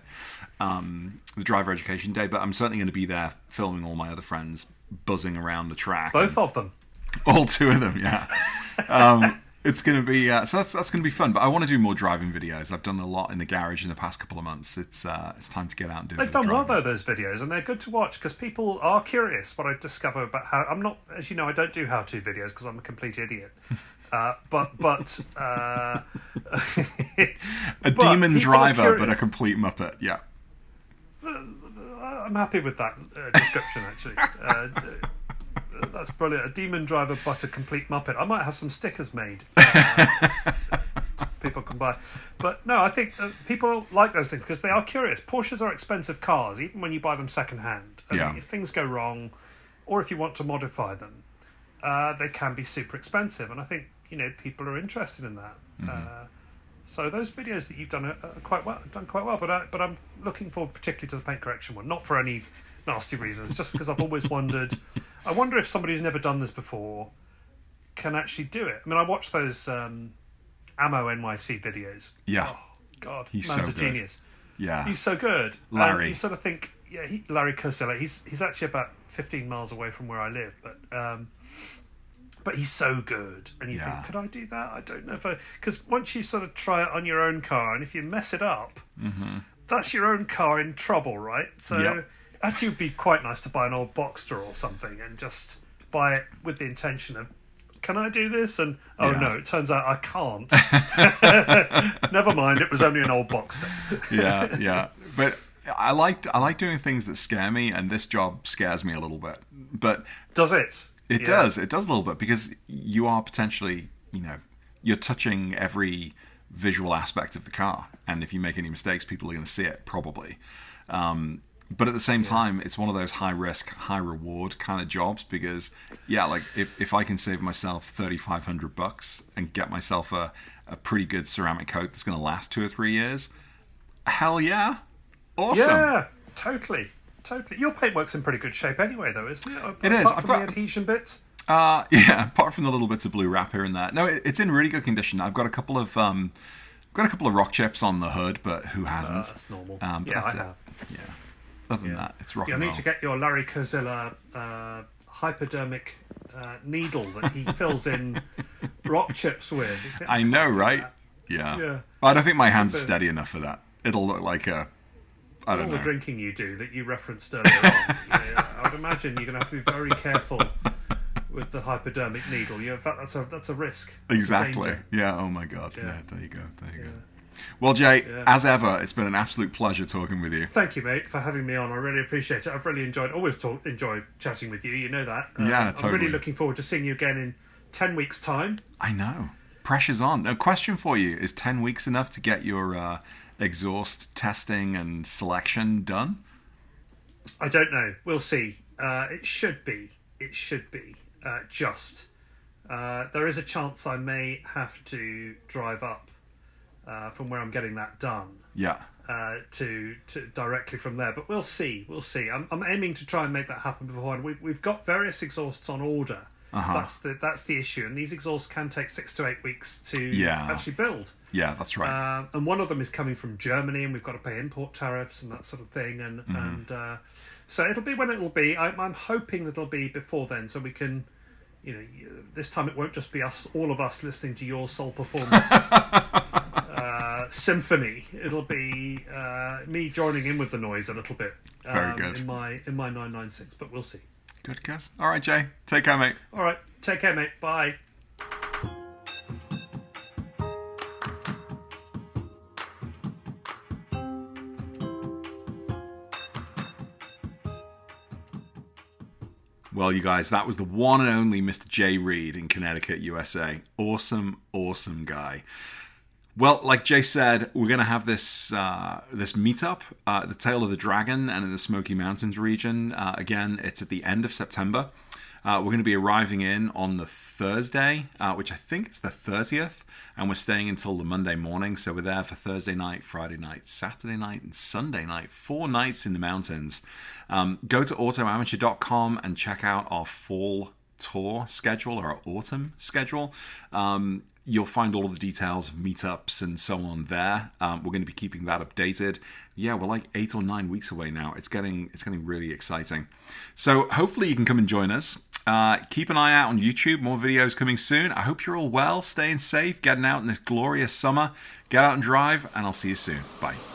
um, the driver education day. But I'm certainly going to be there filming all my other friends buzzing around the track. Both of them. all two of them, yeah. um, it's going to be uh, so that's that's going to be fun. But I want to do more driving videos. I've done a lot in the garage in the past couple of months. It's uh, it's time to get out and do. They've done well though those videos, and they're good to watch because people are curious. What I discover about how I'm not, as you know, I don't do how-to videos because I'm a complete idiot. Uh, but but uh, A but demon driver, but a complete muppet. Yeah. I'm happy with that uh, description actually. That's brilliant. A demon driver, but a complete muppet. I might have some stickers made. uh, people can buy. But no, I think uh, people like those things because they are curious. Porsches are expensive cars, even when you buy them second hand. And Yeah. If things go wrong, or if you want to modify them, uh, they can be super expensive. And I think you know people are interested in that. Uh, so those videos that you've done are, are quite well, done quite well. But I, but I'm looking forward particularly to the paint correction one, not for any nasty reasons, just because I've always wondered. I wonder if somebody who's never done this before can actually do it. I mean, I watch those um, Ammo NYC videos. Yeah. Oh God, He's man's so a good. genius. Yeah. He's so good. And Larry. you sort of think, yeah, he, Larry Kosilla. He's he's actually about 15 miles away from where I live, but um, but he's so good. And you Yeah. think, could I do that? I don't know if I because once you sort of try it on your own car, and if you mess it up, that's your own car in trouble, right? So Mm-hmm. Yep. actually, it would be quite nice to buy an old Boxster or something and just buy it with the intention of. Can I do this? And oh Yeah. no, it turns out I can't. Never mind, it was only an old Boxster. yeah, yeah. But I like I like doing things that scare me, and this job scares me a little bit. But Does it? It Yeah. does, it does a little bit because you are potentially, you know, you're touching every visual aspect of the car, and if you make any mistakes, people are going to see it probably. Um, but at the same time, it's one of those high risk, high reward kind of jobs because, yeah, like if, if I can save myself thirty five hundred bucks and get myself a, a pretty good ceramic coat that's going to last two or three years, hell yeah, awesome. Yeah, totally, totally. Your paintwork's in pretty good shape anyway, though, isn't it? It is. Apart I've from got- the adhesion bits. Uh, yeah, apart from the little bits of blue wrap here and there. No, it, it's in really good condition. I've got a couple of um, got a couple of rock chips on the hood, but who hasn't? Uh, that's normal. Um, yeah, that's I it. have. Yeah. Other than that, it's rock You'll and need roll. to get your Larry Kosilla uh, hypodermic uh, needle that he fills in rock chips with. I know, right? Yeah. Yeah. But I don't think my hands are steady enough for that. It'll look like a. I all don't the know. drinking you do that you referenced earlier on. yeah, I would imagine you're going to have to be very careful with the hypodermic needle. You, in fact, that's a that's a risk. It's a Exactly. Yeah. Oh my God. Yeah. Yeah. there you go. There you go. Well, Jay, Yeah. as ever, it's been an absolute pleasure talking with you. Thank you, mate, for having me on. I really appreciate it. I've really enjoyed, always talk, enjoy chatting with you. You know that. Um, Yeah, I'm really looking forward to seeing you again in ten weeks' time. I know. Pressure's on. A question for you: Is ten weeks enough to get your uh, exhaust testing and selection done? I don't know. We'll see. Uh, it should be. It should be. Uh, just. Uh, there is a chance I may have to drive up uh, from where I'm getting that done Yeah. uh, to, to directly from there. But we'll see. We'll see. I'm, I'm aiming to try and make that happen beforehand. We've, we've got various exhausts on order. Uh-huh. That's the that's the issue, and these exhausts can take six to eight weeks to Yeah. actually build. Yeah, that's right. Um, and one of them is coming from Germany, and we've got to pay import tariffs and that sort of thing. And Mm-hmm. and uh, so it'll be when it'll be. I, I'm hoping that it'll be before then, so we can, you know, this time it won't just be us, all of us, listening to your Soul Performance uh, symphony. It'll be uh, me joining in with the noise a little bit. Very um, good. in my in my nine nine six, but we'll see. Good, good. All right, Jay. Take care, mate. All right, take care, mate. Bye. Well, you guys, that was the one and only Mr. Jay Read in Connecticut, USA. Awesome, awesome guy. Well, like Jay said, we're going to have this uh, this meetup uh, the Tail of the Dragon and in the Smoky Mountains region. Uh, again, it's at the end of September. Uh, we're going to be arriving in on the Thursday, uh, which I think is the 30th, and we're staying until the Monday morning. So we're there for Thursday night, Friday night, Saturday night, and Sunday night. Four nights in the mountains. Um, go to autoamateur.com and check out our fall tour schedule or our autumn schedule. Um, you'll find all of the details of meetups and so on there. Um, we're going to be keeping that updated. Yeah, we're like eight or nine weeks away now. It's getting it's getting really exciting. So hopefully you can come and join us. Uh, keep an eye out on YouTube. More videos coming soon. I hope you're all well, staying safe, getting out in this glorious summer. Get out and drive, and I'll see you soon. Bye.